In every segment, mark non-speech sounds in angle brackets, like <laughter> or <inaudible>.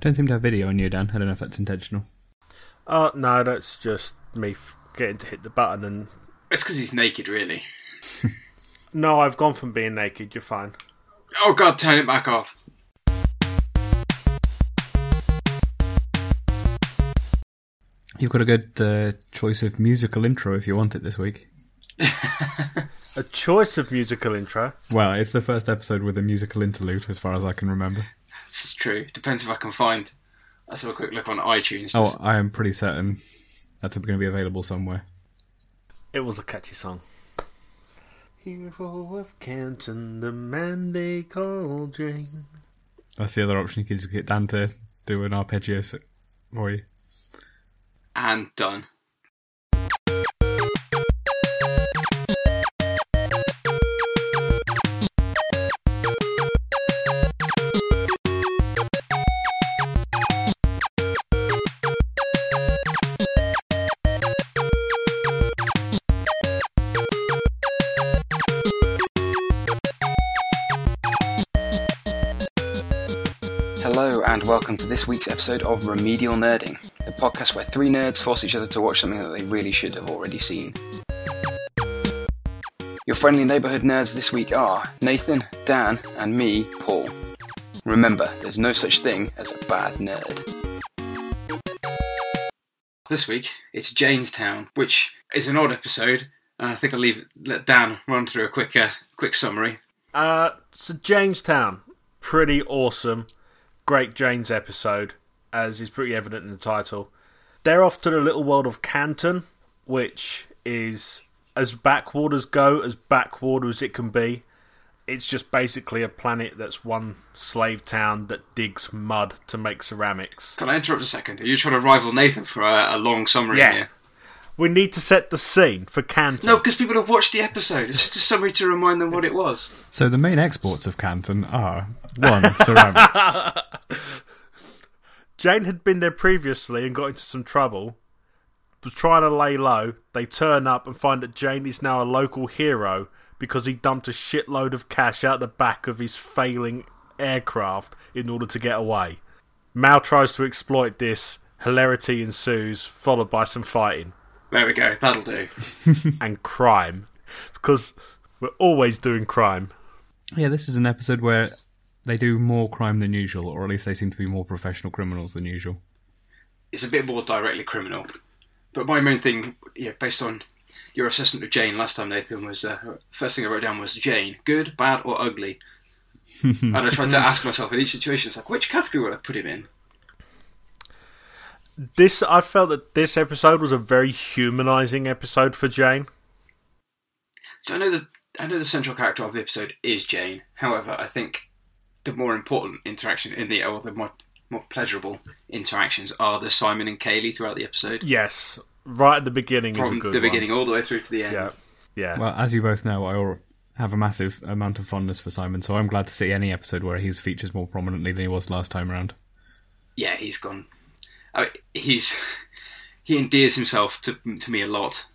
Don't seem to have video on you, Dan. I don't know if that's intentional. Uh, no, that's just me f- getting to hit the button and. It's because he's naked, really. <laughs> No, I've gone from being naked, you're fine. Oh god, turn it back off. You've got a good uh, choice of musical intro if you want it this week. <laughs> A choice of musical intro. Well, it's the first episode with a musical interlude, as far as I can remember. This is true. Depends if I can find. Let's have a quick look on iTunes. to Oh, s- I am pretty certain that's going to be available somewhere. It was a catchy song. Hero of Canton, the man they call Jayne. That's the other option. You can just get Dan to do an arpeggio for you. and done. This week's episode of Remedial Nerding, the podcast where three nerds force each other to watch something that they really should have already seen. Your friendly neighbourhood nerds this week are Nathan, Dan, and me, Paul. Remember, there's no such thing as a bad nerd. This week, it's Jaynestown, which is an odd episode. and I think I'll leave let Dan run through a quick, uh, quick summary. Uh, so Jaynestown, pretty awesome. Great Jayne's episode, as is pretty evident in the title. They're off to the little world of Canton, which is as backwaters go, as backwater as it can be. It's just basically a planet that's one slave town that digs mud to make ceramics. Can I interrupt a second? Are you trying to rival Nathan for a, a long summary Yeah. here? We need to set the scene for Canton. No, because people have watched the episode. It's just a summary to remind them what it was. So the main exports of Canton are one ceramic. <laughs> Jayne had been there previously and got into some trouble. Was trying to lay low. They turn up and find that Jayne is now a local hero because he dumped a shitload of cash out the back of his failing aircraft in order to get away. Mal tries to exploit this. Hilarity ensues, followed by some fighting There we go. That'll do. <laughs> and crime. Because we're always doing crime. yeah, this is an episode where they do more crime than usual, or at least they seem to be more professional criminals than usual. It's a bit more directly criminal. But my main thing, yeah, based on your assessment of Jayne last time, Nathan, was uh, first thing I wrote down was Jayne, good, bad, or ugly. <laughs> and I tried to ask myself in each situation, it's like, which category would I put him in? This I felt that this episode was a very humanizing episode for Jayne. I know the I know the central character of the episode is Jayne. However, I think the more important interaction in the or the more more pleasurable interactions are the Simon and Kaylee throughout the episode. Yes, right at the beginning is a From good the one. beginning all the way through to the end. Yeah, yeah. Well, as you both know, I have a massive amount of fondness for Simon, so I'm glad to see any episode where he's features more prominently than he was last time around. yeah, he's gone. I mean, he's <laughs> he endears himself to to me a lot,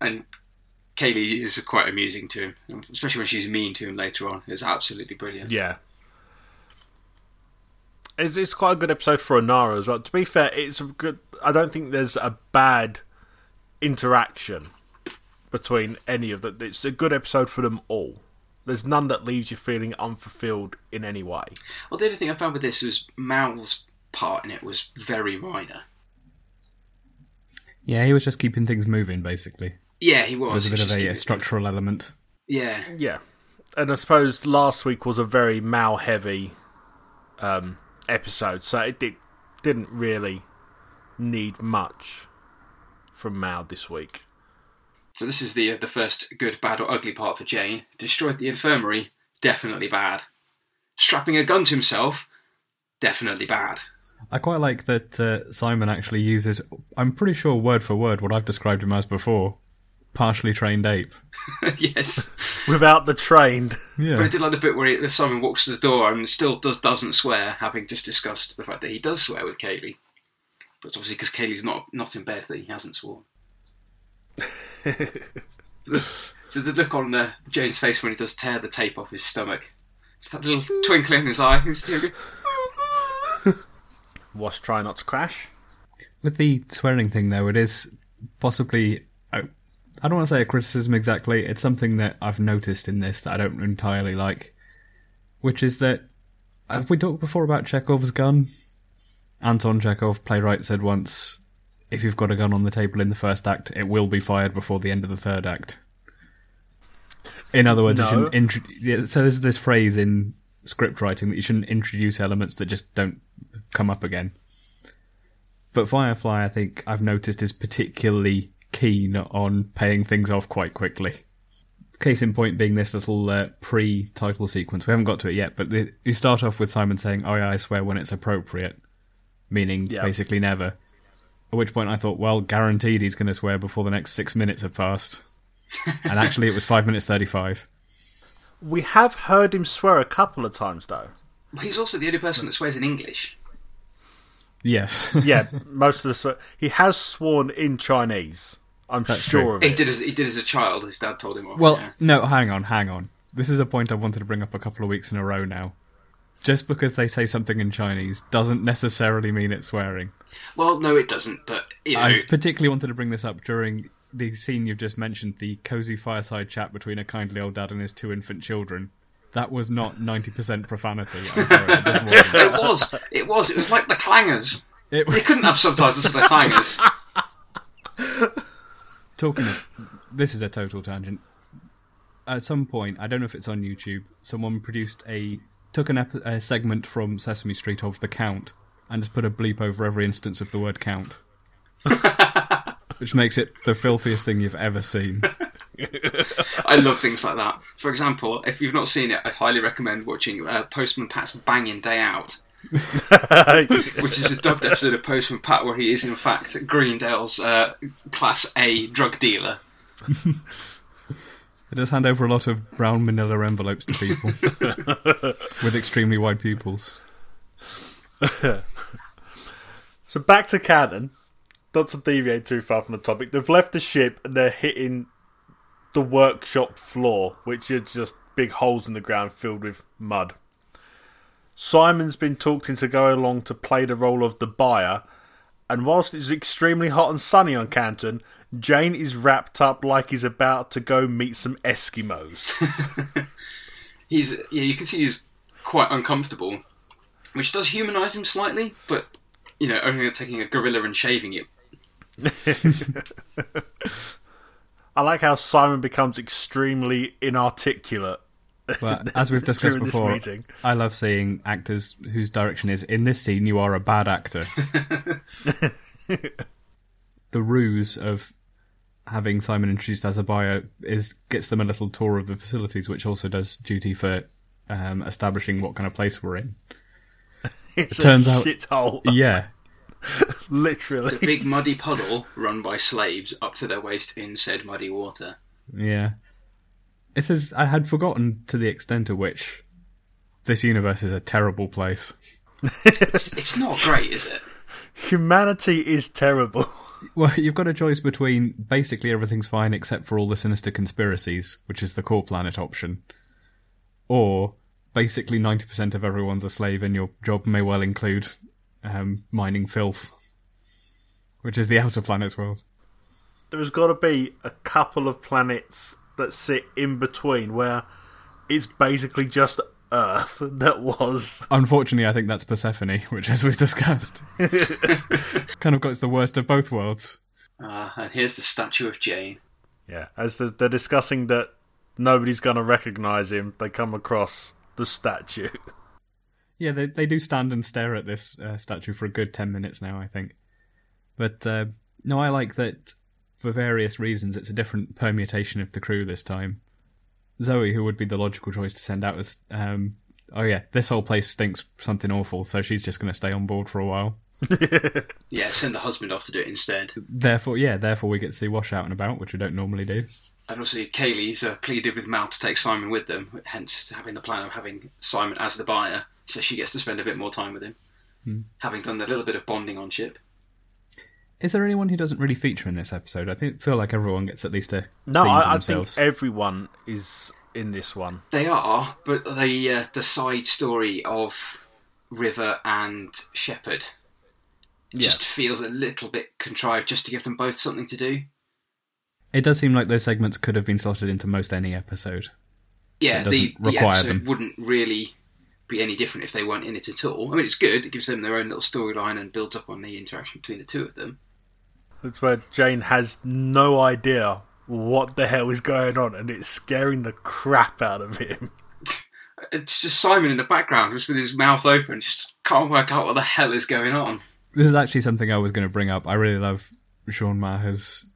and Kaylee is quite amusing to him, especially when she's mean to him later on. It's absolutely brilliant. yeah. It's, it's quite a good episode for Inara as well. To be fair, it's a good. I don't think there's a bad interaction between any of them. It's a good episode for them all. There's none that leaves you feeling unfulfilled in any way. Well, the other thing I found with this was Mal's part in it was very minor. Yeah, he was just keeping things moving, basically. Yeah, he was. There's a bit of a, a structural element. Yeah, Yeah, and I suppose last week was a very Mal heavy um, episode, so it did, didn't really need much from Mal this week. So this is the uh, the first good, bad, or ugly part for Jayne. Destroyed the infirmary, definitely bad. Strapping a gun to himself, definitely bad. I quite like that uh, Simon actually uses, I'm pretty sure word for word, what I've described him as before partially trained ape. <laughs> yes, Without the trained, Yeah. but I did like the bit where he, Simon walks to the door and still does doesn't swear, having just discussed the fact that he does swear with Kaylee. But it's obviously because Kaylee's not not in bed that he hasn't sworn. <laughs> so the look on uh, Jayne's face when he does tear the tape off his stomach, just that little twinkle in his eye. He's, he'll Was try not to crash. With the swearing thing, though, it is possibly. I don't want to say a criticism exactly. It's something that I've noticed in this that I don't entirely like, which is that have we talked before about Chekhov's gun? Anton Chekhov, playwright, said once, "If you've got a gun on the table in the first act, it will be fired before the end of the third act." In other words, you No. shouldn't intro- so there's this phrase in script writing that you shouldn't introduce elements that just don't come up again. But Firefly, I think I've noticed is particularly keen on paying things off quite quickly. Case in point being this little uh, pre-title sequence. We haven't got to it yet, but the, you start off with Simon saying, "Oh yeah, I swear when it's appropriate," meaning Yeah. basically never. At which point I thought, well, guaranteed he's going to swear before the next six minutes have passed. <laughs> and actually, it was five minutes thirty-five. We have heard him swear a couple of times, though. He's also the only person that swears in English. Yes. <laughs> Yeah, most of the swear. He has sworn in Chinese. I'm That's sure true. of He did as he did as a child. His dad told him off. Well, yeah. no, hang on, hang on. This is a point I've wanted to bring up a couple of weeks in a row now. Just because they say something in Chinese doesn't necessarily mean it's swearing. well, no, it doesn't. But you know, I particularly wanted to bring this up during the scene you've just mentioned, the cozy fireside chat between a kindly old dad and his two infant children. That was not 90% profanity. I'm sorry, it <laughs> wasn't. it was. It was. It was like the clangers. It, They couldn't have subtitles for the clangers. <laughs> talking of this is a total tangent. At some point i don't know if it's on youtube someone produced a took an ep- a segment from sesame street of the count and just put a bleep over every instance of the word count. <laughs> Which makes it the filthiest thing you've ever seen. <laughs> I love things like that. For example, if you've not seen it, I highly recommend watching uh, Postman Pat's Banging Day Out, <laughs> which is a dubbed episode of Postman Pat where he is in fact Greendale's uh, Class A drug dealer. <laughs> it does hand over a lot of brown manila envelopes to people <laughs> with extremely wide pupils So back to canon. Not to deviate too far from the topic, they've left the ship and they're hitting the workshop floor, which is just big holes in the ground filled with mud. Simon's been talked into going along to play the role of the buyer, and whilst it's extremely hot and sunny on Canton, Jayne is wrapped up like he's about to go meet some Eskimos. <laughs> He's yeah, you can see he's quite uncomfortable, which does humanise him slightly, but you know, only taking a gorilla and shaving it. <laughs> I like how Simon becomes extremely inarticulate. <laughs> But as we've discussed before. I love seeing actors whose direction is in this scene you are a bad actor. <laughs> <laughs> the ruse of having Simon introduced as a buyer is gets them a little tour of the facilities, which also does duty for um, establishing what kind of place we're in. It's turns a out- shithole, Yeah, literally. It's a big muddy puddle run by slaves up to their waist in said muddy water. yeah. It says I had forgotten to the extent to which this universe is a terrible place. It's, it's not great, is it? Humanity is terrible. <laughs> Well, you've got a choice between basically everything's fine except for all the sinister conspiracies, which is the core planet option, or basically 90% of everyone's a slave and your job may well include um, mining filth, which is the outer planet's world. There's got to be a couple of planets that sit in between where it's basically just Earth <laughs> that was. Unfortunately, I think that's Persephone, <laughs> which, as we've discussed, <laughs> kind of got the worst of both worlds. Uh, and here's the statue of Jayne. Yeah, as they're, they're discussing that nobody's going to recognise him, they come across the statue. Yeah, they they do stand and stare at this uh, statue for a good ten minutes now, I think. But uh, no, I like that for various reasons. It's a different permutation of the crew this time. Zoe, who would be the logical choice to send out, as um, oh yeah, this whole place stinks something awful, so she's just going to stay on board for a while. <laughs> Yeah, send the husband off to do it instead. Therefore, yeah, therefore we get to see Wash out and about, which we don't normally do. And also, Kaylee's uh, pleaded with Mal to take Simon with them, hence having the plan of having Simon as the buyer, so she gets to spend a bit more time with him, having done a little bit of bonding on ship. Is there anyone who doesn't really feature in this episode? I think feel like everyone gets at least a No, scene for I, I think everyone is in this one. They are, but the uh, the side story of River and Shepherd It just feels a little bit contrived just to give them both something to do. It does seem like those segments could have been slotted into most any episode. Yeah, the, doesn't the episode them. wouldn't really be any different if they weren't in it at all. I mean, it's good. It gives them their own little storyline and builds up on the interaction between the two of them. That's where Jayne has no idea what the hell is going on, and it's scaring the crap out of him. It's just Simon in the background, just with his mouth open, just can't work out what the hell is going on. This is actually something I was going to bring up. I really love Sean Maher's.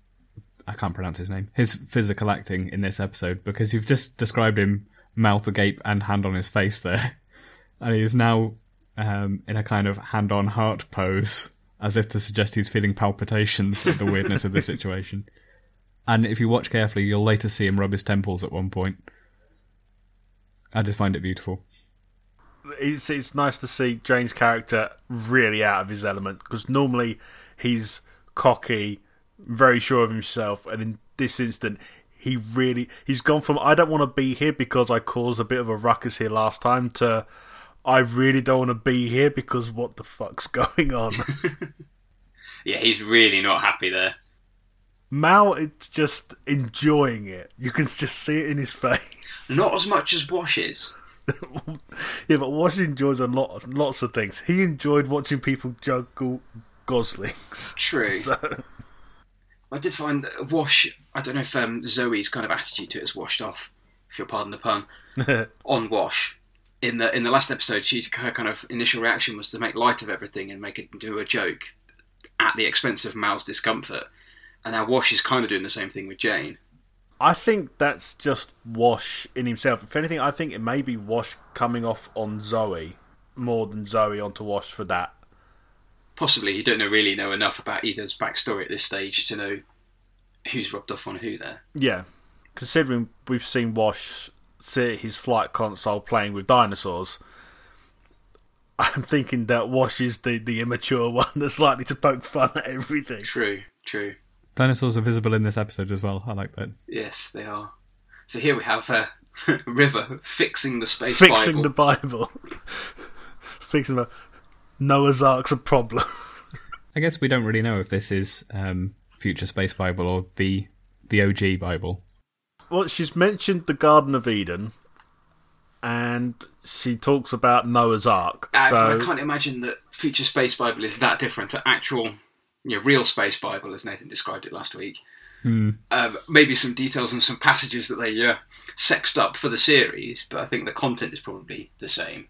I can't pronounce his name. His physical acting in this episode because you've just described him mouth agape and hand on his face there, <laughs> and he is now um, in a kind of hand on heart pose, as if to suggest he's feeling palpitations at the weirdness of the situation. And if you watch carefully, you'll later see him rub his temples at one point. I just find it beautiful. It's it's nice to see Jayne's character really out of his element because normally he's cocky, very sure of himself, and in this instant. He really he's gone from I don't want to be here because I caused a bit of a ruckus here last time to I really don't want to be here because what the fuck's <laughs> going on? <laughs> Yeah, he's really not happy there. Mal is just enjoying it. You can just see it in his <laughs> face. Not as much as Wash is. yeah, but Wash enjoys a lot, lots of things. He enjoyed watching people juggle goslings. True. So, I did find Wash. I don't know if um, Zoe's kind of attitude to it has washed off, if you'll pardon the pun, on Wash. In the in the last episode, she her kind of initial reaction was to make light of everything and make it into a joke at the expense of Mal's discomfort. And now Wash is kind of doing the same thing with Jayne. I think that's just Wash in himself. If anything, I think it may be Wash coming off on Zoe more than Zoe onto Wash for that. Possibly, you don't know really know enough about either's backstory at this stage to know who's rubbed off on who there. Yeah, considering we've seen Wash sit at his flight console playing with dinosaurs, I'm thinking that Wash is the, the immature <laughs> one that's likely to poke fun at everything. True, true. Dinosaurs are visible in this episode as well. I like that. Yes, they are. So here we have uh, <laughs> River fixing the space Fixing Bible. the Bible. <laughs> Fixing the Noah's Ark's a problem. I guess we don't really know if this is um, Future Space Bible or the the OG Bible. Well, she's mentioned the Garden of Eden, and she talks about Noah's Ark. Uh, so I can't imagine that Future Space Bible is that different to actual, you know, real Space Bible as Nathan described it last week. Hmm. Um, maybe some details and some passages that they uh, sexed up for the series, but I think the content is probably the same.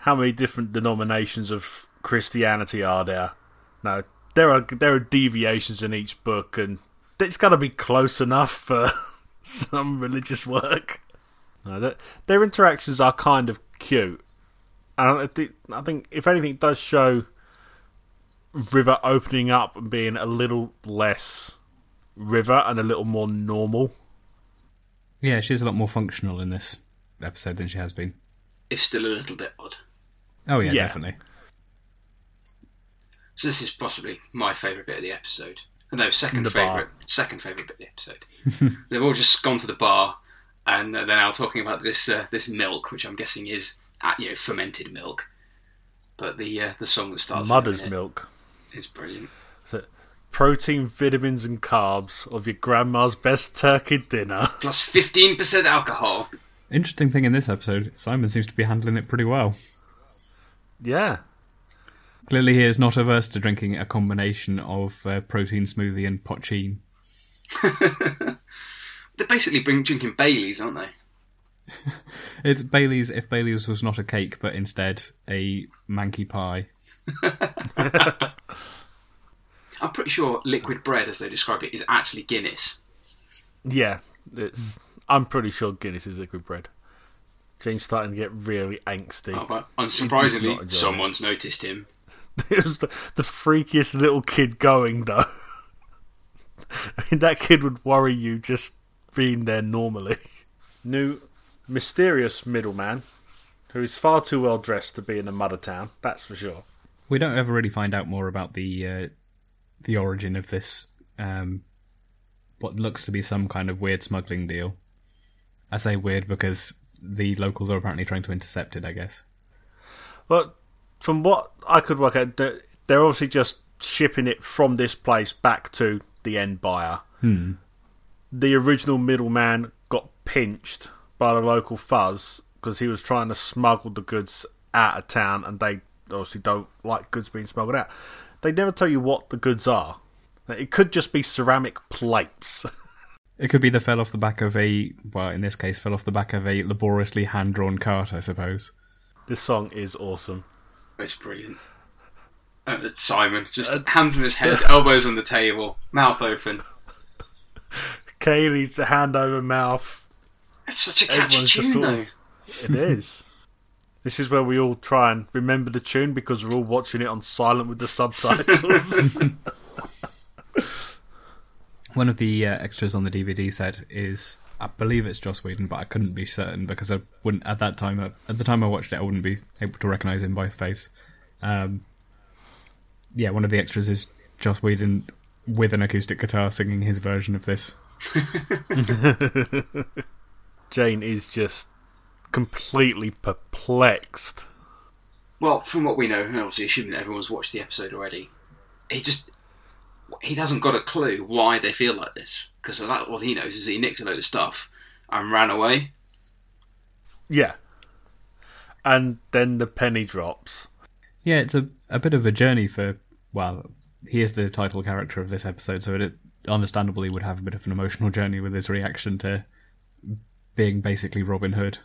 how many different denominations of Christianity are there? No, there are there are deviations in each book, and it's got to be close enough for <laughs> some religious work. No, that, their interactions are kind of cute, and I think, I think if anything, it does show River opening up and being a little less River and a little more normal. Yeah, she's a lot more functional in this episode than she has been. If still a little bit odd. Oh yeah, Yeah. definitely. So this is possibly my favourite bit of the episode. No, second The bar. favourite. Second favourite bit of the episode. <laughs> They've all just gone to the bar, and they're now talking about this uh, this milk, which I'm guessing is uh, you know fermented milk. But the uh, the song that starts Mother's minute milk. is brilliant. So, protein, vitamins, and carbs of your grandma's best turkey dinner. <laughs> Plus fifteen percent alcohol. Interesting thing in this episode, Simon seems to be handling it pretty well. Yeah. Clearly, he is not averse to drinking a combination of uh, protein smoothie and pochine. <laughs> They're basically bring, drinking Baileys, aren't they? <laughs> It's Bailey's if Bailey's was not a cake, but instead a manky pie. <laughs> I'm pretty sure liquid bread, as they describe it, is actually Guinness. Yeah. It's. I'm pretty sure Guinness is liquid bread. Jayne's starting to get really angsty. Oh, but unsurprisingly, enjoy it. someone's noticed him. <laughs> it was the, the freakiest little kid going, though. <laughs> I mean, that kid would worry you just being there normally. New mysterious middleman who is far too well dressed to be in a mother town, that's for sure. We don't ever really find out more about the uh, the origin of this um, what looks to be some kind of weird smuggling deal. I say weird because the locals are apparently trying to intercept it. I guess. But from what I could work out, they're obviously just shipping it from this place back to the end buyer. Hmm. The original middleman got pinched by the local fuzz because he was trying to smuggle the goods out of town, and they obviously don't like goods being smuggled out. They never tell you what the goods are. It could just be ceramic plates. <laughs> It could be the fell off the back of a, well, in this case, fell off the back of a laboriously hand drawn cart, I suppose. this song is awesome. It's brilliant. And it's Simon, just hands in his head, <laughs> elbows on the table, mouth open. Kaylee's the hand over mouth. It's such a catchy Everyone's tune, though. of- It is. This is where we all try and remember the tune because we're all watching it on silent with the subtitles. <laughs> One of the uh, extras on the DVD set is, I believe it's Joss Whedon, but I couldn't be certain because I wouldn't at that time. At the time I watched it, I wouldn't be able to recognize him by face. Um, yeah, one of the extras is Joss Whedon with an acoustic guitar singing his version of this. <laughs> Jayne is just completely perplexed. Well, from what we know, and obviously assuming that everyone's watched the episode already, he just he hasn't got a clue why they feel like this because all he knows is he nicked a load of stuff and ran away. Yeah. And then the penny drops. Yeah, it's a a bit of a journey for. Well, he is the title character of this episode, so it understandably would have a bit of an emotional journey with his reaction to being basically Robin Hood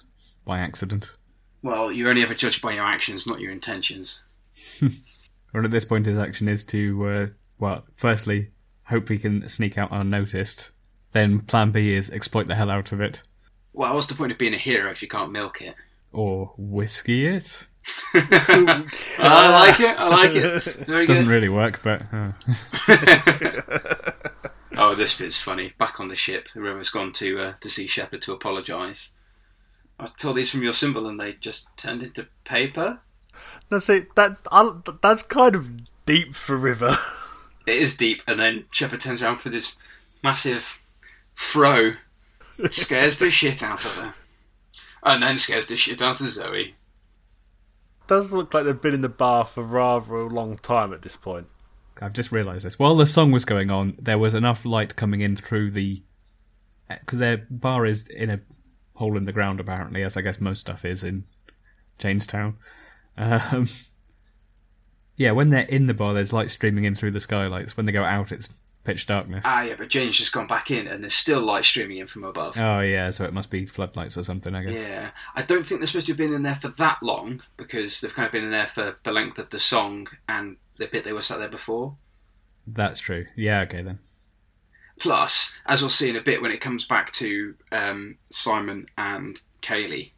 by accident. Well, you're only ever judged by your actions, not your intentions. <laughs> Or at this point, his action is to, uh, well, firstly, hope he can sneak out unnoticed. Then plan B is exploit the hell out of it, Well, what's the point of being a hero if you can't milk it? or whiskey it. <laughs> I like it. I like it. Very Doesn't good. really work, but uh, <laughs> Oh, this bit's funny. Back on the ship, the River's gone to uh, to see Shepherd to apologise. I told these from your symbol, and they just turned into paper. Now, see, that, I, that's kind of deep for River. <laughs> It is deep, and then Shepherd turns around for this massive fro, scares the shit out of her, and then scares the shit out of Zoe. does look like they've been in the bar for rather a long time at this point. I've just realised this. While the song was going on, there was enough light coming in through the. Because their bar is in a hole in the ground, apparently, as I guess most stuff is in Jaynestown. Um, yeah, when they're in the bar, there's light streaming in through the skylights. When they go out, it's pitch darkness. Ah, yeah, but Jayne's just gone back in, and there's still light streaming in from above. Oh, yeah, so it must be floodlights or something, I guess. Yeah, I don't think they're supposed to have been in there for that long because they've kind of been in there for the length of the song and the bit they were sat there before. That's true. Yeah, okay then. Plus, as we'll see in a bit when it comes back to um, Simon and Kaylee,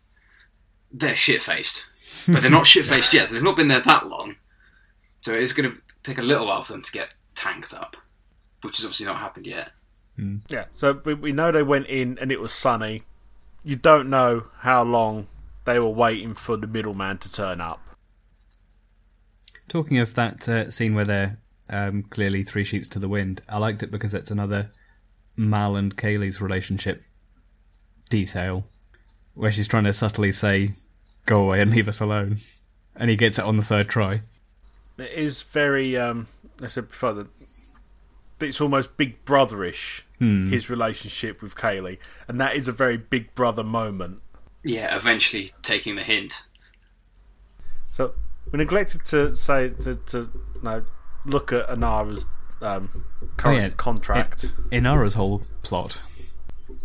they're shit faced. But they're not <laughs> shit faced yet. They've not been there that long. So it is going to take a little while for them to get tanked up, which has obviously not happened yet. Yeah, so we, we know they went in and it was sunny. You don't know how long they were waiting for the middleman to turn up. Talking of that uh, scene where they're um, clearly three sheets to the wind, I liked it because it's another Mal and Kaylee's relationship detail, where she's trying to subtly say, "Go away and leave us alone," and he gets it on the third try. It is very, um, I said before, that it's almost Big Brotherish, his relationship with Kaylee. And that is a very Big Brother moment. Yeah, eventually taking the hint. So we neglected to say, to, to no, look at Inara's um, current yeah. contract. Inara's whole plot.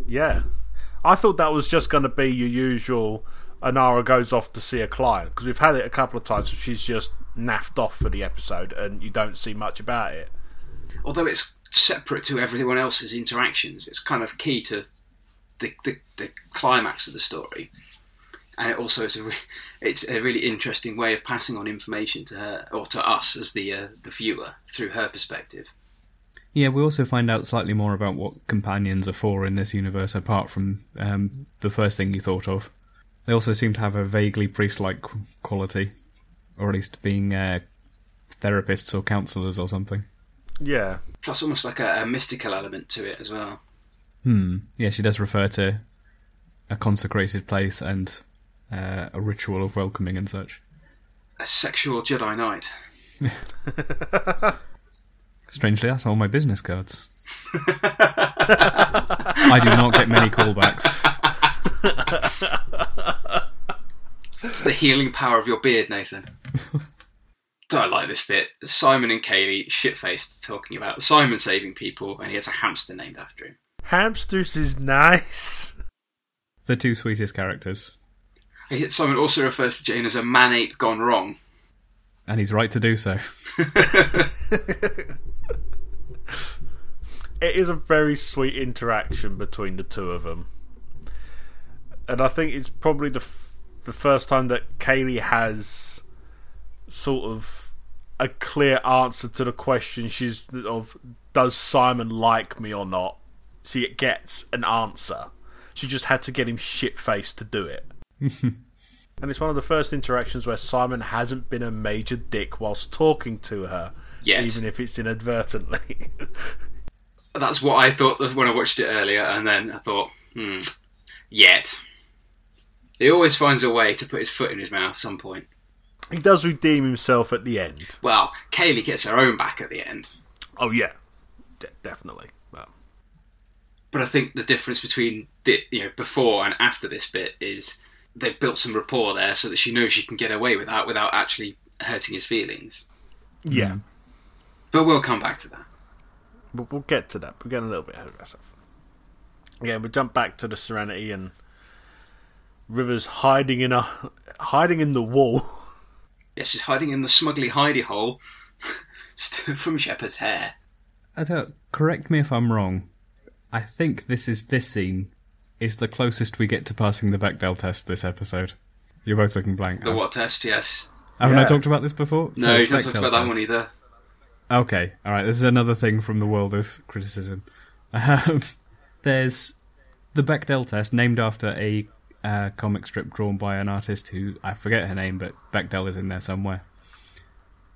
Yeah. I thought that was just going to be your usual Inara goes off to see a client because we've had it a couple of times where she's just naffed off for the episode and you don't see much about it. Although it's separate to everyone else's interactions, it's kind of key to the, the, the climax of the story. And it also is a re- it's a really interesting way of passing on information to her or to us as the uh, the viewer through her perspective. Yeah, we also find out slightly more about what companions are for in this universe, apart from um, the first thing you thought of. They also seem to have a vaguely priest-like quality, or at least being uh, therapists or counselors or something. Yeah. Plus, almost like a, a mystical element to it as well. Hmm. Yeah, she does refer to a consecrated place and uh, a ritual of welcoming and such. a sexual Jedi Knight. <laughs> Strangely, that's all my business cards. <laughs> I do not get many callbacks. It's the healing power of your beard, Nathan. Don't like this bit. Simon and Kaylee shit faced talking about Simon saving people, and he has a hamster named after him. Hamsters is nice. The two sweetest characters. Simon also refers to Jayne as a man ape gone wrong. And he's right to do so. <laughs> It is a very sweet interaction between the two of them. And I think it's probably the, f- the first time that Kaylee has sort of a clear answer to the question she's of does Simon like me or not? She gets an answer. She just had to get him shit faced to do it. <laughs> and it's one of the first interactions where Simon hasn't been a major dick whilst talking to her, Yet. even if it's inadvertently. That's what I thought when I watched it earlier, and then I thought, hmm, yet. He always finds a way to put his foot in his mouth at some point. he does redeem himself at the end. Well, Kaylee gets her own back at the end. Oh yeah, De- definitely. Well, But I think the difference between the, you know before and after this bit is they've built some rapport there, so that she knows she can get away with that without actually hurting his feelings. yeah, mm. But we'll come back to that. but we'll get to that. We're getting a little bit ahead of ourselves. Again, we jump back to the Serenity and Rivers hiding in a hiding in the wall. <laughs> Yes, she's hiding in the smugly hidey hole <laughs> from Shepherd's hair. I don't, correct me if I'm wrong. I think this is this scene is the closest we get to passing the Bechdel test this episode. You're both looking blank. The what test? Yes. Haven't I talked about this before? No, So, you've not talked Bechdel about that test. one either. Okay, all right. This is another thing from the world of criticism. <laughs> Um, there's the Bechdel test, named after a uh, comic strip drawn by an artist who I forget her name, but Bechdel is in there somewhere.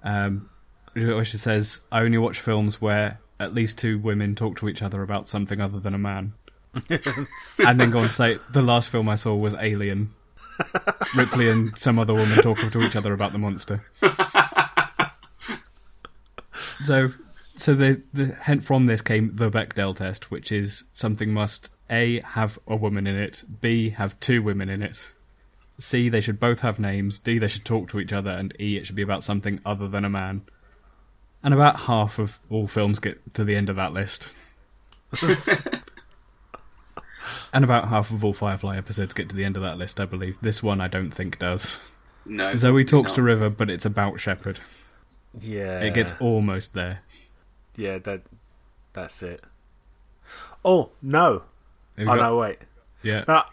Um, which says, "I only watch films where at least two women talk to each other about something other than a man." <laughs> and then go on to say, "The last film I saw was Alien." <laughs> Ripley and some other woman talking to each other about the monster. <laughs> So, so the, the hint from this came the Bechdel test, which is something must a have a woman in it, b have two women in it, c they should both have names, d they should talk to each other, and e it should be about something other than a man. And about half of all films get to the end of that list. <laughs> and about half of all Firefly episodes get to the end of that list, I believe. This one I don't think does. No. Zoe talks not. to River, but it's about Shepherd. Yeah, It gets almost there. yeah that that's it. Oh no! Have you Oh got- no! Wait. Yeah. Now,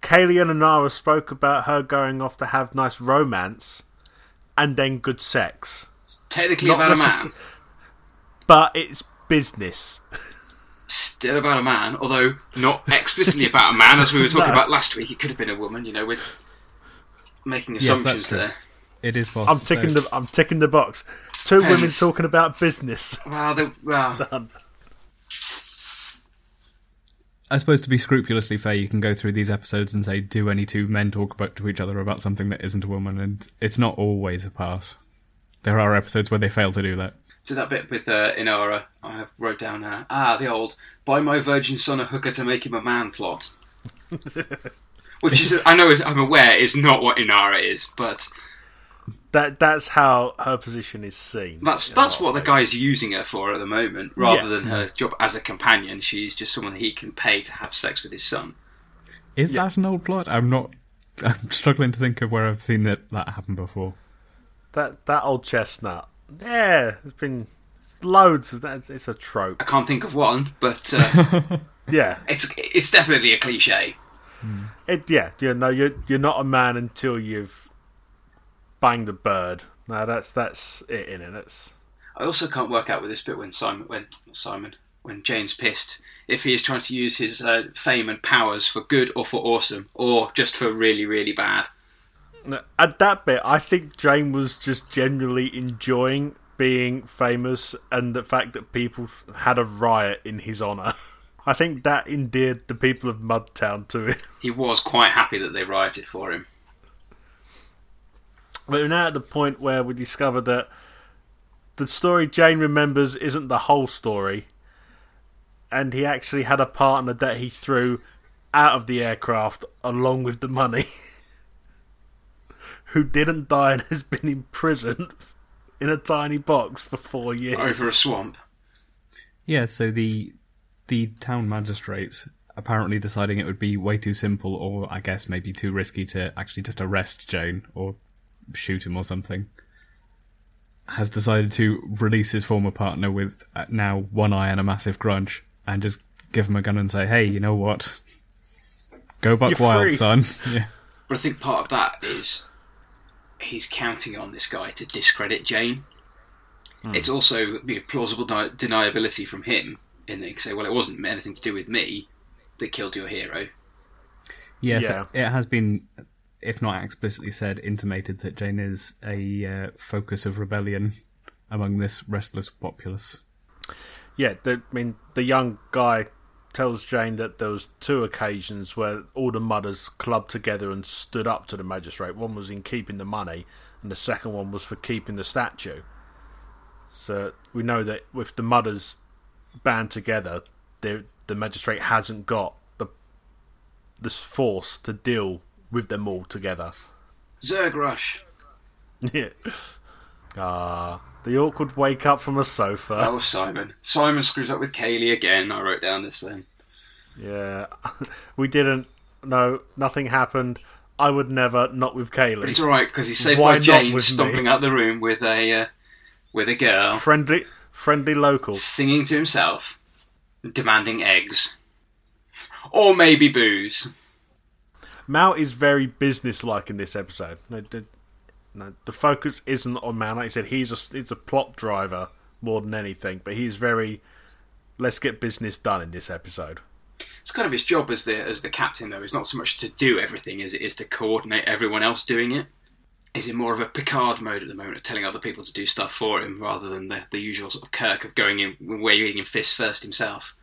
Kaylee and Inara spoke about her going off to have nice romance and then good sex. It's Technically Not about a man. But it's business. Still about a man, although not explicitly about a man, as we were talking <laughs> No. about last week. It could have been a woman, you know, with making assumptions true. there. It is possible. I'm ticking the I'm ticking the box. Two women talking about business. Well, they, well, <laughs> I suppose to be scrupulously fair, you can go through these episodes and say, do any two men talk about to each other about something that isn't a woman? And it's not always a pass. There are episodes where they fail to do that. So that bit with uh, Inara, I have wrote down uh, ah the old "buy my virgin son a hooker to make him a man" plot, <laughs> which is I know is, I'm aware is not what Inara is, but That that's how her position is seen. that's that's what the ways. guy's using her for at the moment, rather Yeah. than her job as a companion. She's just someone that he can pay to have sex with his son. Is Yeah. that an old plot? I'm not. I'm struggling to think of where I've seen that that happen before. That that old chestnut. Yeah, there's been loads of that. It's a trope. I can't think of one, but uh, <laughs> Yeah, it's it's definitely a cliche. it. Yeah, you know, you're you're not a man until you've banged the bird. No, that's that's it in it. That's I also can't work out with this bit when Simon, when Simon, when Jayne's pissed, if he is trying to use his uh, fame and powers for good or for awesome, or just for really, really bad. At that bit, I think Jayne was just generally enjoying being famous and the fact that people had a riot in his honour. <laughs> I think that endeared the people of Mudtown to him. He was quite happy that they rioted for him. But we're now at the point where we discover that the story Jayne remembers isn't the whole story, and he actually had a partner that he threw out of the aircraft along with the money, <laughs> who didn't die and has been imprisoned <laughs> in a tiny box for four years. Over a swamp. Yeah, so the the town magistrate apparently deciding it would be way too simple or I guess maybe too risky to actually just arrest Jayne or shoot him or something has decided to release his former partner with uh, now one eye and a massive grudge and just give him a gun and say, "Hey, you know what? Go buck You're wild, free." son." <laughs> Yeah. But I think part of that is he's counting on this guy to discredit Jayne. It's also the plausible de- deniability from him in that he can say, "Well, it wasn't anything to do with me that killed your hero." Yes, Yeah. it has been, if not explicitly said, intimated that Jayne is a uh, focus of rebellion among this restless populace. Yeah, the, I mean, the young guy tells Jayne that there was two occasions where all the mudders clubbed together and stood up to the magistrate. One was in keeping the money, and the second one was for keeping the statue. So we know that with the mudders band together, the the magistrate hasn't got the this force to deal with them all together. Zerg rush. <laughs> Yeah. Ah, the awkward wake up from a sofa. Oh, Simon. Simon screws up with Kaylee again. I wrote down this thing. Yeah, <laughs> we didn't. No, nothing happened. I would never. Not with Kaylee. But it's all right because he's saved Why by Jayne stomping me? out the room with a uh, with a girl Friendly, friendly local. singing to himself, demanding eggs, or maybe booze. Mal is very businesslike in this episode. No, the, no, the focus isn't on Mal. Like I said, he's a he's a plot driver more than anything. But he's very. Let's get business done in this episode. It's kind of his job as the as the captain, though. Is not so much to do everything as it is to coordinate everyone else doing it. He's in more of a Picard mode at the moment, of telling other people to do stuff for him, rather than the, the usual sort of Kirk of going in, waving in fist first himself.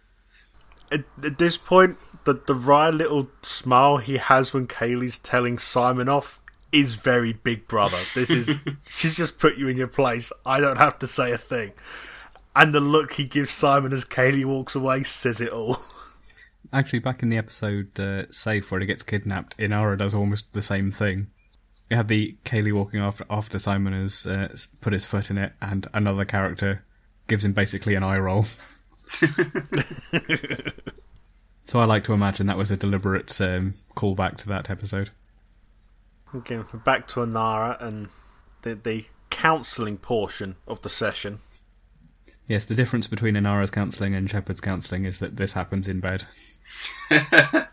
At, at this point, the the wry little smile he has when Kaylee's telling Simon off is very Big Brother. This is <laughs> she's just put you in your place. I don't have to say a thing. And the look he gives Simon as Kaylee walks away says it all. <laughs> Actually, back in the episode uh, Safe, where he gets kidnapped, Inara does almost the same thing. You have the Kaylee walking after, after Simon has uh, put his foot in it, and another character gives him basically an eye roll. <laughs> so I like to imagine that was a deliberate um, callback to that episode. Again, we're back to Inara and the the counselling portion of the session. Yes, the difference between Inara's counselling and Shepherd's counselling is that this happens in bed. <laughs>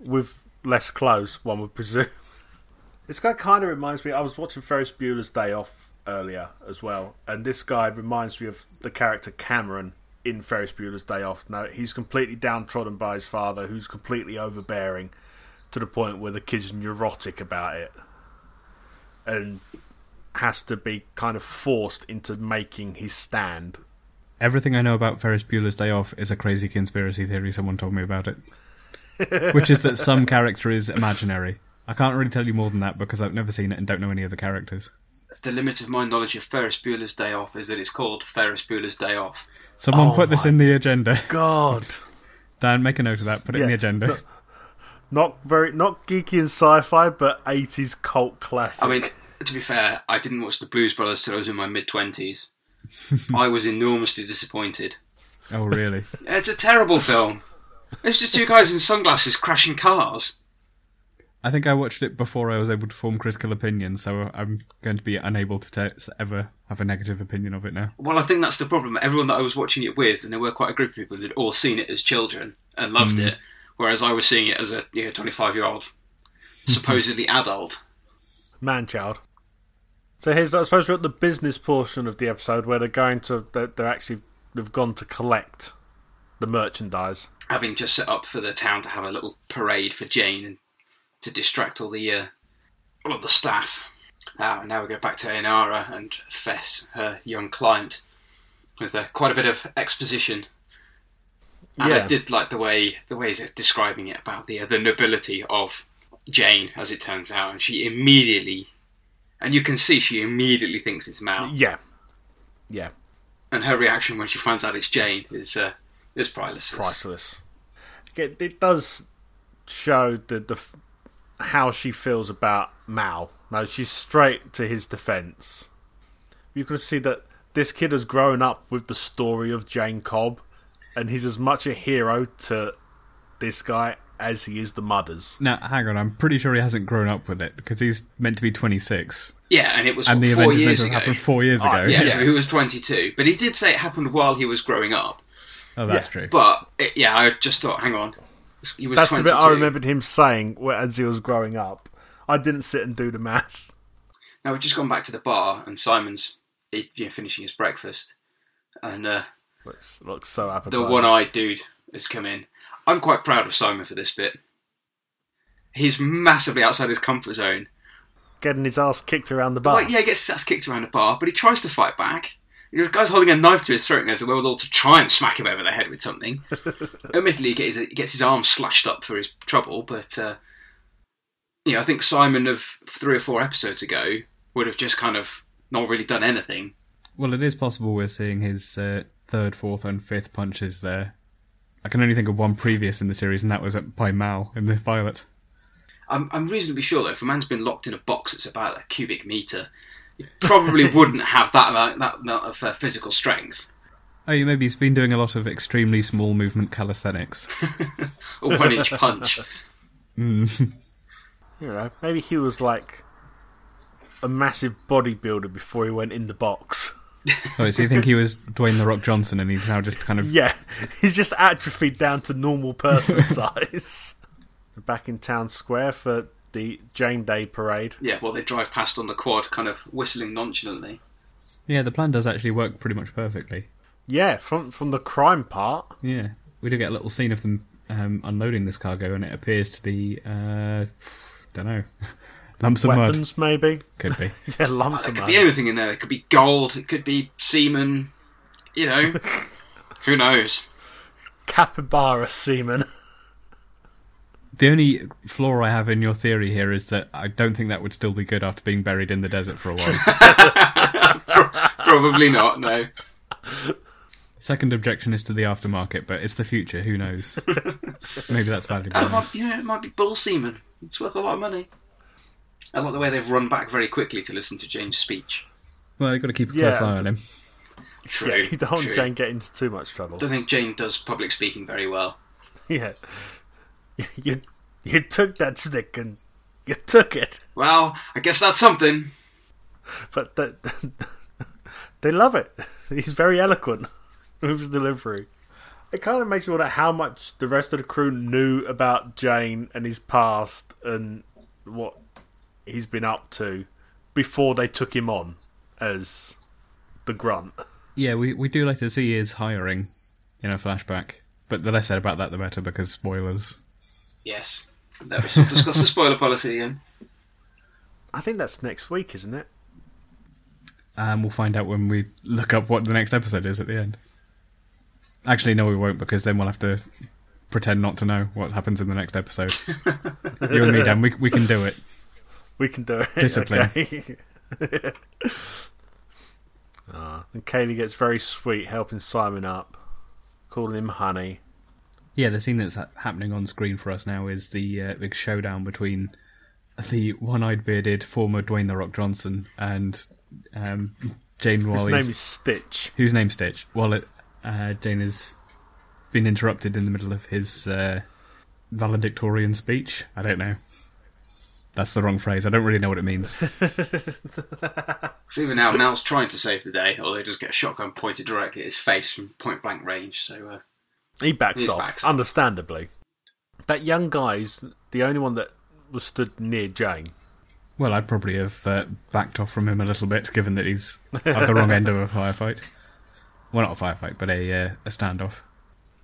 with less clothes, one would presume. <laughs> This guy kind of reminds me. I was watching Ferris Bueller's Day Off earlier as well, and this guy reminds me of the character Cameron in Ferris Bueller's Day Off. Now he's completely downtrodden by his father, who's completely overbearing to the point where the kid's neurotic about it, and has to be kind of forced into making his stand. Everything I know about Ferris Bueller's Day Off is a crazy conspiracy theory someone told me about it. <laughs> Which is that some character is imaginary. I can't really tell you more than that because I've never seen it and don't know any of the characters. The limit of my knowledge of Ferris Bueller's Day Off is that it's called Ferris Bueller's Day Off. Someone Oh put this in the agenda. <laughs> God. Dan, make a note of that. Put it in the agenda. look. Not very, not geeky and sci-fi, but eighties cult classic. I mean, to be fair, I didn't watch the Blues Brothers till I was in my mid twenties. <laughs> I was enormously disappointed. Oh, really? It's a terrible film. It's just two guys in sunglasses crashing cars. I think I watched it before I was able to form critical opinions, so I'm going to be unable to te- ever have a negative opinion of it now. Well, I think that's the problem. Everyone that I was watching it with, and there were quite a group of people that had all seen it as children and loved mm. it, whereas I was seeing it as a you know, 25 year old, <laughs> supposedly adult. man child. So here's, I suppose, we're at the business portion of the episode where they're going to, they're, they're actually, they've gone to collect the merchandise. having just set up for the town to have a little parade for Jayne and to distract all the uh, all of the staff. Ah, now we go back to Inara and Fess, her young client, with uh, quite a bit of exposition. And Yeah. I did like the way the way he's describing it about the uh, the nobility of Jayne, as it turns out, and she immediately and you can see she immediately thinks it's Mal. Yeah, yeah, And her reaction when she finds out it's Jayne is uh, is priceless. priceless. It, it does show the the how she feels about Mal. No, she's straight to his defense. You can see that this kid has grown up with the story of Jayne Cobb, and he's as much a hero to this guy as he is the Mudders. Now, hang on, I'm pretty sure he hasn't grown up with it because he's meant to be 26, Yeah, and it was and what, the four event is meant years to ago. happened four years Oh, ago. Yeah, Yeah. so he was 22. But he did say it happened while he was growing up. Oh, that's Yeah. true. But it, yeah, I just thought, hang on, he was That's 22. the bit I remembered him saying as he was growing up. I didn't sit and do the math. Now we've just gone back to the bar, and Simon's you know, finishing his breakfast, and uh, Looks, looks so appetizing. the one-eyed dude has come in. I'm quite proud of Simon for this bit. He's massively outside his comfort zone. Getting his ass kicked around the bar. Like, yeah, he gets his ass kicked around the bar, but he tries to fight back. You know, the guy's holding a knife to his throat and has the wherewithal to try and smack him over the head with something. <laughs> Admittedly, he gets, he gets his arm slashed up for his trouble, but uh, you know, I think Simon of three or four episodes ago would have just kind of not really done anything. Well, it is possible we're seeing his uh, third, fourth, and fifth punches there. I can only think of one previous in the series, and that was by Mal in the pilot. I'm, I'm reasonably sure though, if a man's been locked in a box that's about a cubic meter, he probably wouldn't have that amount, that amount of uh, physical strength. Oh, you maybe he's been doing a lot of extremely small movement calisthenics. <laughs> A one-inch punch. Mm. You know, maybe he was like a massive bodybuilder before he went in the box. <laughs> oh, so you think he was Dwayne the Rock Johnson, and he's now just kind of Yeah, he's just atrophied down to normal person <laughs> size. Back in town square for the Jayne Day parade. Yeah, well, they drive past on the quad, kind of whistling nonchalantly. yeah. The plan does actually work pretty much perfectly. Yeah, from from the crime part. Yeah, we do get a little scene of them um, unloading this cargo, and it appears to be uh, don't know <laughs> lumps of mud. Weapons, maybe. Could be. <laughs> Yeah, lumps There of could be anything in there. It could be gold. It could be semen. You know, <laughs> who knows? Capybara semen. The only flaw I have in your theory here is that I don't think that would still be good after being buried in the desert for a while. <laughs> Probably not. No. Second objection is to the aftermarket, but it's the future. Who knows? <laughs> Maybe that's valuable. It might, you know, it might be bull semen. It's worth a lot of money. I like the way they've run back very quickly to listen to Jayne's speech. Well, you've got to keep a close Yeah, eye on him. True. Yeah, <laughs> you don't want true. Jayne get into too much trouble. don't think Jayne does public speaking very well. Yeah, <laughs> you you took that stick and you took it, Well, I guess that's something. but the, <laughs> they love it. <laughs> He's very eloquent with his delivery. It kind of makes you wonder how much the rest of the crew knew about Jayne and his past and what he's been up to before they took him on as the grunt. Yeah, we, we do later see his hiring in a flashback, but the less said about that, the better because spoilers. Yes. Let's discuss the spoiler policy again. I think that's next week, isn't it? And we'll find out when we look up what the next episode is at the end. Actually, no, we won't because then we'll have to pretend not to know what happens in the next episode. <laughs> you and me, Dan, we, we can do it. We can do it. Discipline. Okay. <laughs> Ah, and Kaylee gets very sweet, helping Simon up, calling him honey. Yeah, the scene that's happening on screen for us now is the uh, big showdown between the one-eyed bearded former Dwayne the Rock Johnson and um, Jayne His Wally's name is Stitch. whose name Stitch. While it, uh, Jayne has been interrupted in the middle of his uh, valedictorian speech. I don't know. That's the wrong phrase. I don't really know what it means. <laughs> Because even now, Mal's trying to save the day, or they just get a shotgun pointed directly at his face from point blank range. So, uh, He backs He's off, backs. understandably. That young guy's the only one that was stood near Jayne. well, I'd probably have uh, backed off from him a little bit, given that he's at the wrong end of a firefight. Well, not a firefight, but a uh, a standoff.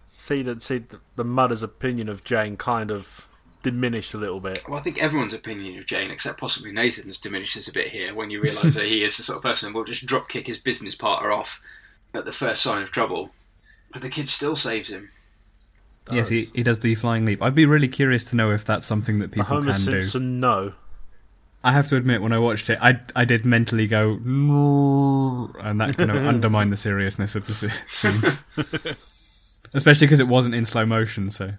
See that see the, the mother's opinion of Jayne kind of diminished a little bit. well, I think everyone's opinion of Jayne, except possibly Nathan's, diminishes a bit here when you realise that he is the sort of person who will just drop kick his business partner off at the first sign of trouble. But the kid still saves him. Yes, he, he does the flying leap. I'd be really curious to know if that's something that The people Homer can do. Simpson no. I have to admit, when I watched it, I I did mentally go, and that kind of <laughs> undermined the seriousness of the <laughs> scene, especially because it wasn't in slow motion. So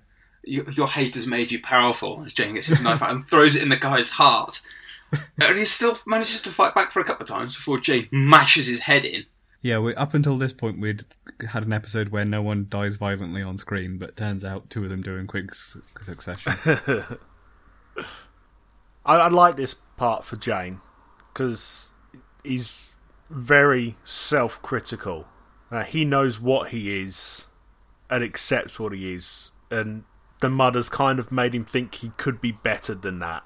Your, your hate has made you powerful. As Jayne gets his knife out and throws it in the guy's heart, <laughs> and he still manages to fight back for a couple of times before Jayne mashes his head in. Yeah, we, up until this point, we'd had an episode where no one dies violently on screen, but turns out two of them do in quick succession. <laughs> I, I like this part for Jayne because he's very self critical. Uh, he knows what he is and accepts what he is. And the mud has kind of made him think he could be better than that.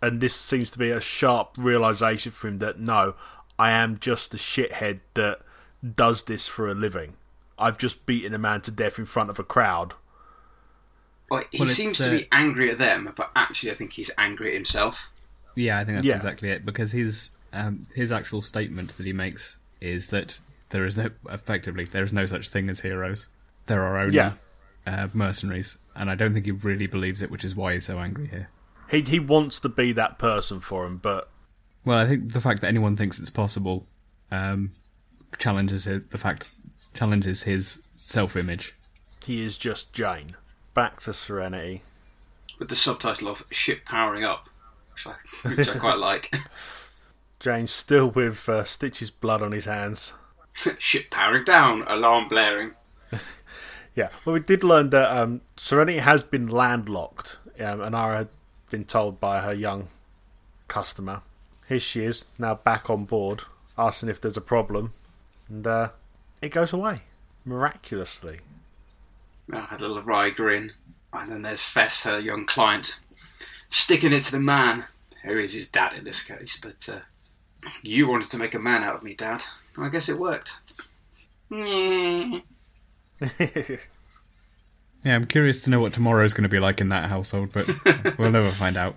And this seems to be a sharp realization for him that no, I am just the shithead that does this for a living. I've just beaten a man to death in front of a crowd. Well, he Well, it's, seems to uh, be angry at them, but actually, I think he's angry at himself. Yeah, I think that's Yeah. exactly it. Because his um, his actual statement that he makes is that there is no effectively there is no such thing as heroes. There are only Yeah. uh, mercenaries, and I don't think he really believes it, which is why he's so angry here. He he wants to be that person for him, but Well, I think the fact that anyone thinks it's possible um, challenges it, the fact challenges his self image. he is just Jayne. Back to Serenity. With the subtitle of "Ship Powering Up," which I, which I quite like. <laughs> Jayne's still with uh, Stitch's blood on his hands. <laughs> Ship powering down, alarm blaring. <laughs> Yeah, well, we did learn that um, Serenity has been landlocked, um, Inara had been told by her young customer. Here she is, now back on board, asking if there's a problem, and uh, it goes away miraculously. I had a little wry grin. And then there's Fess, her young client, sticking it to the man, who is his dad in this case. But uh, you wanted to make a man out of me, Dad. I guess it worked. <laughs> Yeah, I'm curious to know what tomorrow's going to be like in that household, but <laughs> we'll never find out.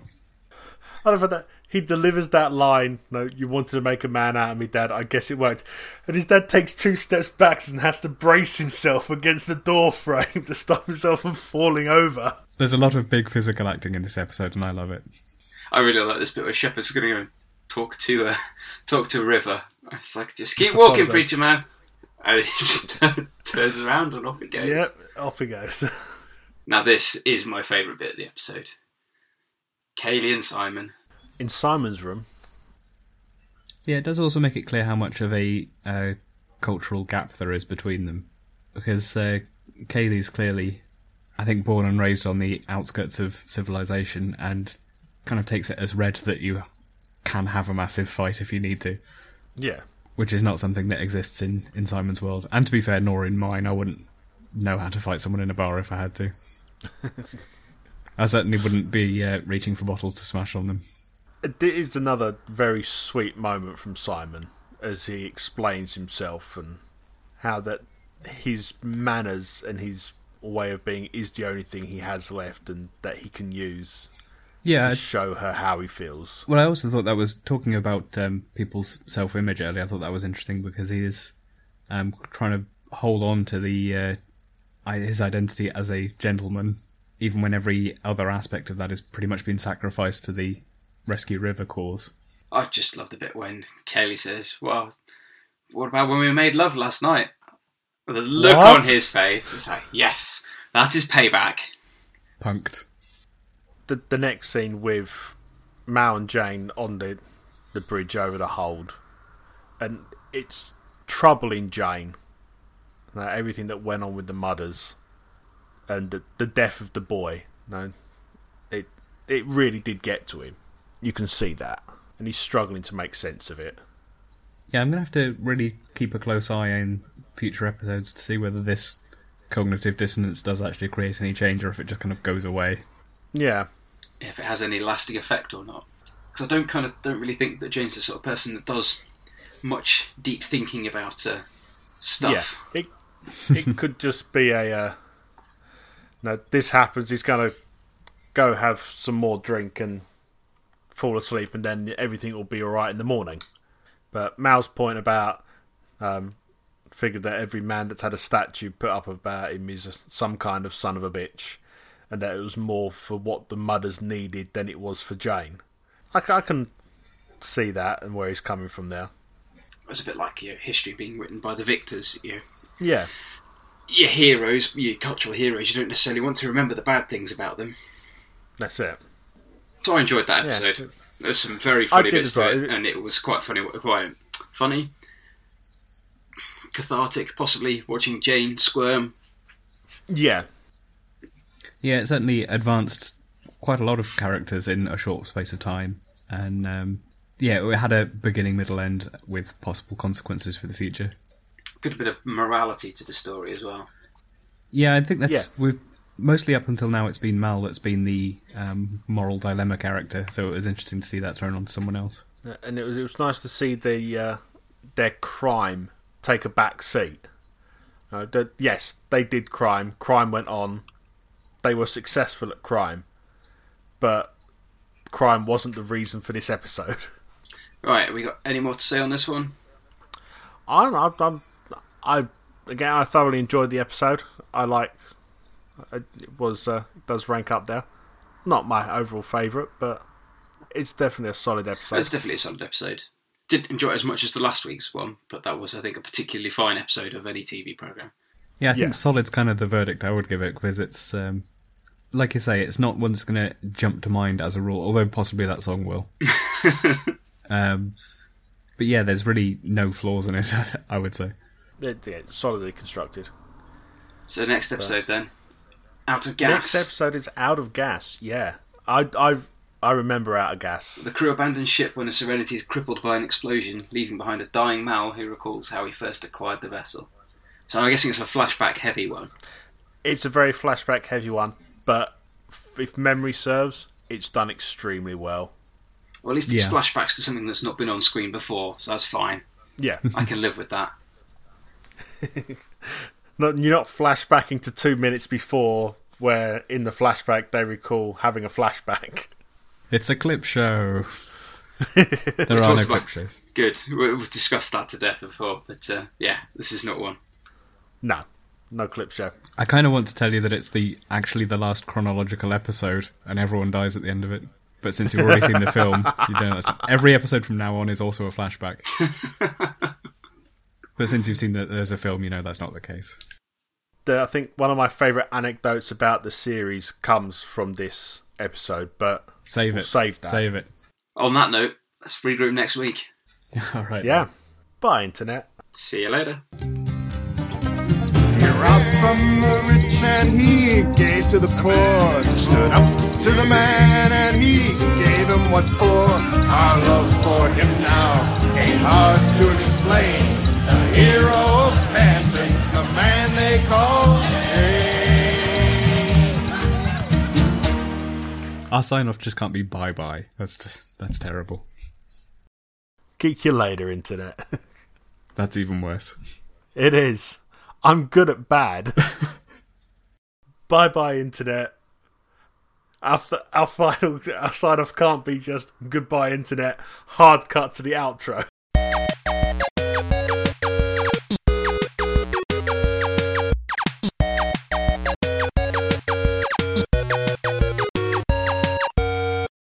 I love that he delivers that line. No, you wanted to make a man out of me, Dad. I guess it worked. And his dad takes two steps back and has to brace himself against the door frame <laughs> to stop himself from falling over. There's a lot of big physical acting in this episode, and I love it. I really like this bit where Shepherd's going to go and talk to uh, <laughs> talk to a river. It's like, just keep Just walking, apologise. preacher man. And he <laughs> just turns around and off it goes. Yep, off he goes. Now this is my favourite bit of the episode. Kaylee and Simon. In Simon's room, Yeah, it does also make it clear how much of a uh, cultural gap there is between them, because uh, Kaylee's clearly, I think, born and raised on the outskirts of civilization, and kind of takes it as read that you can have a massive fight if you need to, yeah. which is not something that exists in in Simon's world. And to be fair, nor in mine, I wouldn't know how to fight someone in a bar if I had to. <laughs> I certainly wouldn't be uh, reaching for bottles to smash on them. It is another very sweet moment from Simon as he explains himself and how that his manners and his way of being is the only thing he has left and that he can use Yeah, to show her how he feels. Well, I also thought that was talking about um, people's self-image earlier. I thought that was interesting because he is um, trying to hold on to the uh, his identity as a gentleman, even when every other aspect of that has pretty much been sacrificed to the rescue river cause. I just love the bit when Kaylee says, "Well, what about when we made love last night?" The look What? on his face is like, "Yes, that is payback." Punked. The the next scene with Mal and Jayne on the the bridge over the hold, and it's troubling Jayne. Now, everything that went on with the Mudders and the, the death of the boy. No, it it really did get to him. You can see that, and he's struggling to make sense of it. Yeah, I'm gonna have to really keep a close eye in future episodes to see whether this cognitive dissonance does actually create any change or if it just kind of goes away. Yeah, If it has any lasting effect or not, because I don't kind of don't really think that Jayne's the sort of person that does much deep thinking about uh, stuff. yeah. It it <laughs> could just be a. Uh, no, this happens. He's gonna go have some more drink and fall asleep, and then everything will be all right in the morning. But Mal's point about um, figured that every man that's had a statue put up about him is a, some kind of son of a bitch, and that it was more for what the mothers needed than it was for Jayne. I, I can see that and where he's coming from there. It's a bit like you know, history being written by the victors. You know, Yeah, your heroes, your cultural heroes. You don't necessarily want to remember the bad things about them. that's it. So I enjoyed that Yeah. episode. There's some very funny bits to it, and it was quite funny. Quite funny, cathartic, possibly watching Jayne squirm. Yeah, Yeah, it certainly advanced quite a lot of characters in a short space of time, and um, yeah, it had a beginning, middle, end with possible consequences for the future. Good bit of morality to the story as well. Yeah, I think that's Yeah. we've mostly up until now it's been Mal that's been the um, moral dilemma character, so it was interesting to see that thrown on someone else. and it was it was nice to see the uh, their crime take a back seat. Uh, that- yes, they did crime. Crime went on. They were successful at crime, but crime wasn't the reason for this episode. <laughs> Right, we got any more to say on this one? I'm, I'm, I'm, I again, I thoroughly enjoyed the episode. I like it was uh, does rank up there. Not my overall favourite, but it's definitely a solid episode. It's definitely a solid episode. Didn't enjoy it as much as the last week's one, but that was, I think, a particularly fine episode of any TV program. Yeah, I think Yeah. solid's kind of the verdict I would give it because it's um, like you say, it's not one that's going to jump to mind as a rule, although possibly that song will. <laughs> um, but yeah, there's really no flaws in it. <laughs> I would say. It- yeah, it's solidly constructed. So next episode then, out of gas. Next episode is out of gas. Yeah, I I I remember out of gas. The crew abandons ship when the Serenity is crippled by an explosion, leaving behind a dying Mal who recalls how he first acquired the vessel. So I'm guessing it's a flashback heavy one. It's a very flashback heavy one, but if memory serves, it's done extremely well. Well, at least it's Yeah. flashbacks to something that's not been on screen before, so that's fine. Yeah, I can live with that. <laughs> not, you're not flashbacking to two minutes before, where in the flashback they recall having a flashback. It's a clip show. <laughs> there are no clip about- shows. Good. We- We've discussed that to death before, but uh, yeah, this is not one. No, no clip show. I kind of want to tell you that it's the actually the last chronological episode, and everyone dies at the end of it. But since you've already seen the film, <laughs> you don't. Every episode from now on is also a flashback. <laughs> but since you've seen that there's a film, you know that's not the case. The, I think one of my favourite anecdotes about the series comes from this episode, but Save We'll it. save that. Save it. On that note, let's regroup next week. <laughs> All right. yeah. Bye, internet. See you later. He robbed from the rich and he gave to the poor. He stood up to the man and he gave him what for. Our love for him now ain't hard to explain. The hero of Canton, the man they call Our sign off just can't be bye bye. That's that's terrible. Geek you later, internet. <laughs> That's even worse. it is. I'm good at bad. <laughs> bye bye, internet. Our, th- our final our sign off can't be just goodbye, internet. Hard cut to the outro.